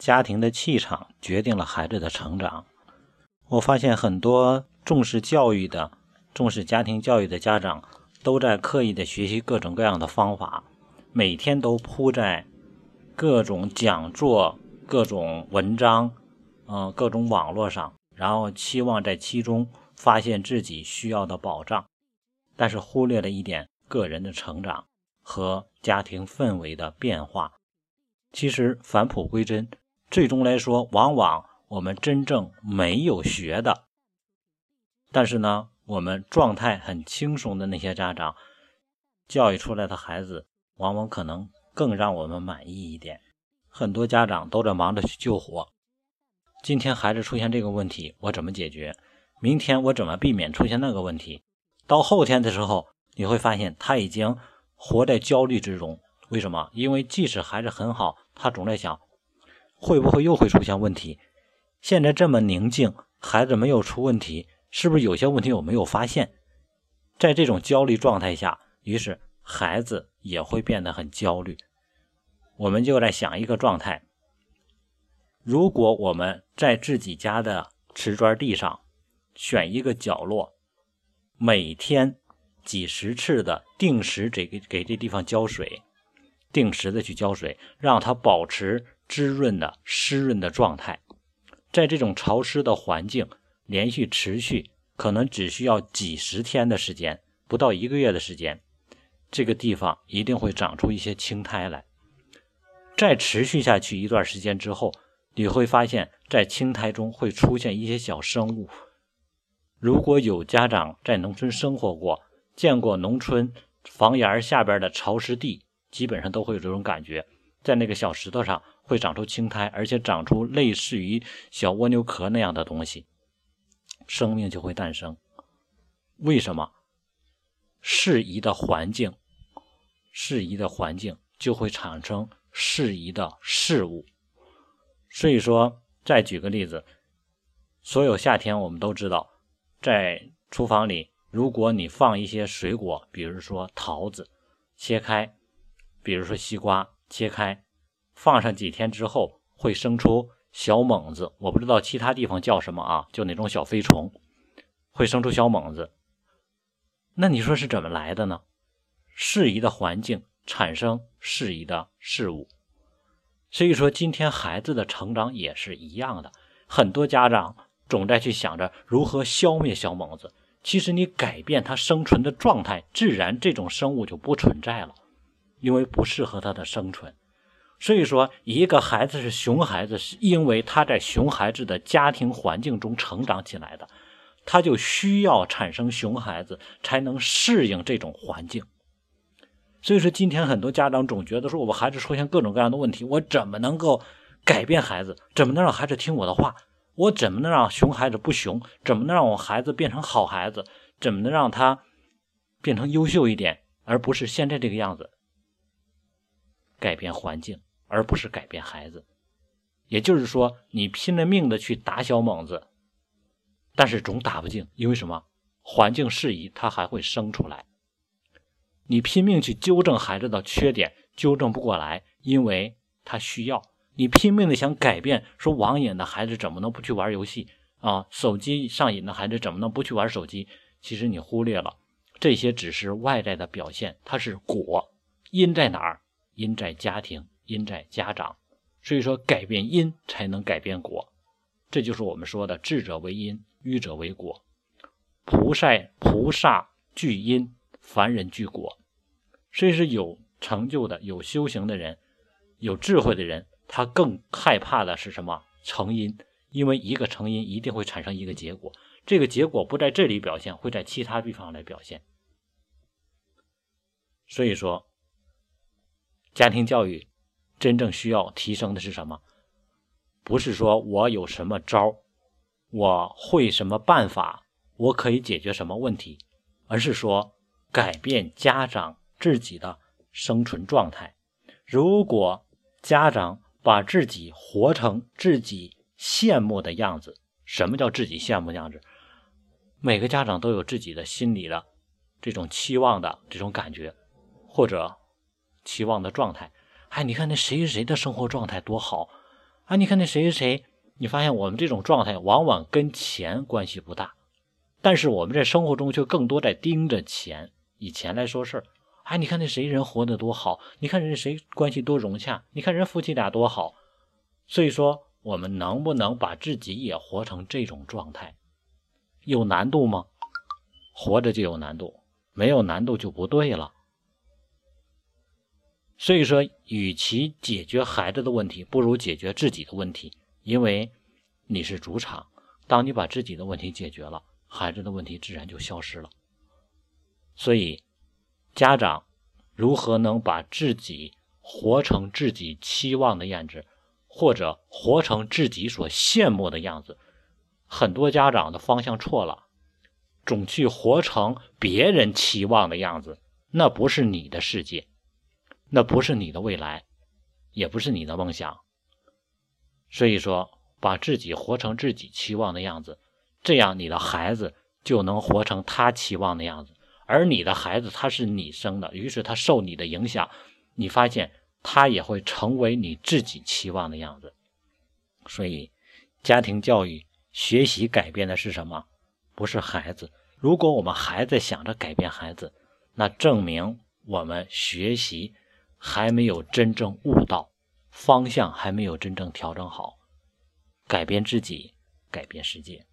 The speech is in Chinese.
家庭的气场决定了孩子的成长。我发现很多重视教育的、重视家庭教育的家长，都在刻意的学习各种各样的方法，每天都扑在各种讲座、各种文章、嗯，各种网络上，然后期望在其中发现自己需要的保障，但是忽略了一点个人的成长和家庭氛围的变化。其实返璞归真。最终来说，往往我们真正没有学的，但是呢，我们状态很轻松的那些家长，教育出来的孩子，往往可能更让我们满意一点。很多家长都在忙着去救火。今天孩子出现这个问题，我怎么解决？明天我怎么避免出现那个问题？到后天的时候，你会发现他已经活在焦虑之中。为什么？因为即使孩子很好，他总在想。会不会又会出现问题？现在这么宁静，孩子没有出问题，是不是有些问题我没有发现？在这种焦虑状态下，于是孩子也会变得很焦虑。我们就在想一个状态：如果我们在自己家的瓷砖地上选一个角落，每天几十次的定时给给这地方浇水，定时的去浇水，让它保持。滋润的、湿润的状态，在这种潮湿的环境连续持续，可能只需要几十天的时间，不到一个月的时间，这个地方一定会长出一些青苔来。再持续下去一段时间之后，你会发现在青苔中会出现一些小生物。如果有家长在农村生活过，见过农村房檐下边的潮湿地，基本上都会有这种感觉，在那个小石头上。会长出青苔，而且长出类似于小蜗牛壳那样的东西，生命就会诞生。为什么？适宜的环境，适宜的环境就会产生适宜的事物。所以说，再举个例子，所有夏天我们都知道，在厨房里，如果你放一些水果，比如说桃子，切开，比如说西瓜，切开。放上几天之后，会生出小猛子。我不知道其他地方叫什么啊，就那种小飞虫，会生出小猛子。那你说是怎么来的呢？适宜的环境产生适宜的事物。所以说，今天孩子的成长也是一样的。很多家长总在去想着如何消灭小猛子，其实你改变它生存的状态，自然这种生物就不存在了，因为不适合它的生存。所以说，一个孩子是熊孩子，是因为他在熊孩子的家庭环境中成长起来的，他就需要产生熊孩子，才能适应这种环境。所以说，今天很多家长总觉得说，我孩子出现各种各样的问题，我怎么能够改变孩子？怎么能让孩子听我的话？我怎么能让熊孩子不熊？怎么能让我孩子变成好孩子？怎么能让他变成优秀一点，而不是现在这个样子？改变环境。而不是改变孩子，也就是说，你拼了命的去打小猛子，但是总打不进，因为什么？环境适宜，它还会生出来。你拼命去纠正孩子的缺点，纠正不过来，因为他需要。你拼命的想改变，说网瘾的孩子怎么能不去玩游戏啊？手机上瘾的孩子怎么能不去玩手机？其实你忽略了，这些只是外在的表现，它是果，因在哪儿？因在家庭。因在家长，所以说改变因才能改变果，这就是我们说的智者为因，愚者为果。菩萨菩萨具因，凡人具果。所以是有成就的、有修行的人、有智慧的人，他更害怕的是什么？成因，因为一个成因一定会产生一个结果，这个结果不在这里表现，会在其他地方来表现。所以说，家庭教育。真正需要提升的是什么？不是说我有什么招我会什么办法，我可以解决什么问题，而是说改变家长自己的生存状态。如果家长把自己活成自己羡慕的样子，什么叫自己羡慕的样子？每个家长都有自己的心理的这种期望的这种感觉，或者期望的状态。哎，你看那谁谁谁的生活状态多好，啊，你看那谁谁谁，你发现我们这种状态往往跟钱关系不大，但是我们在生活中却更多在盯着钱，以钱来说事儿。哎，你看那谁人活得多好，你看人谁关系多融洽，你看人夫妻俩多好。所以说，我们能不能把自己也活成这种状态？有难度吗？活着就有难度，没有难度就不对了。所以说，与其解决孩子的问题，不如解决自己的问题。因为你是主场，当你把自己的问题解决了，孩子的问题自然就消失了。所以，家长如何能把自己活成自己期望的样子，或者活成自己所羡慕的样子？很多家长的方向错了，总去活成别人期望的样子，那不是你的世界。那不是你的未来，也不是你的梦想。所以说，把自己活成自己期望的样子，这样你的孩子就能活成他期望的样子。而你的孩子他是你生的，于是他受你的影响，你发现他也会成为你自己期望的样子。所以，家庭教育学习改变的是什么？不是孩子。如果我们还在想着改变孩子，那证明我们学习。还没有真正悟到方向，还没有真正调整好，改变自己，改变世界。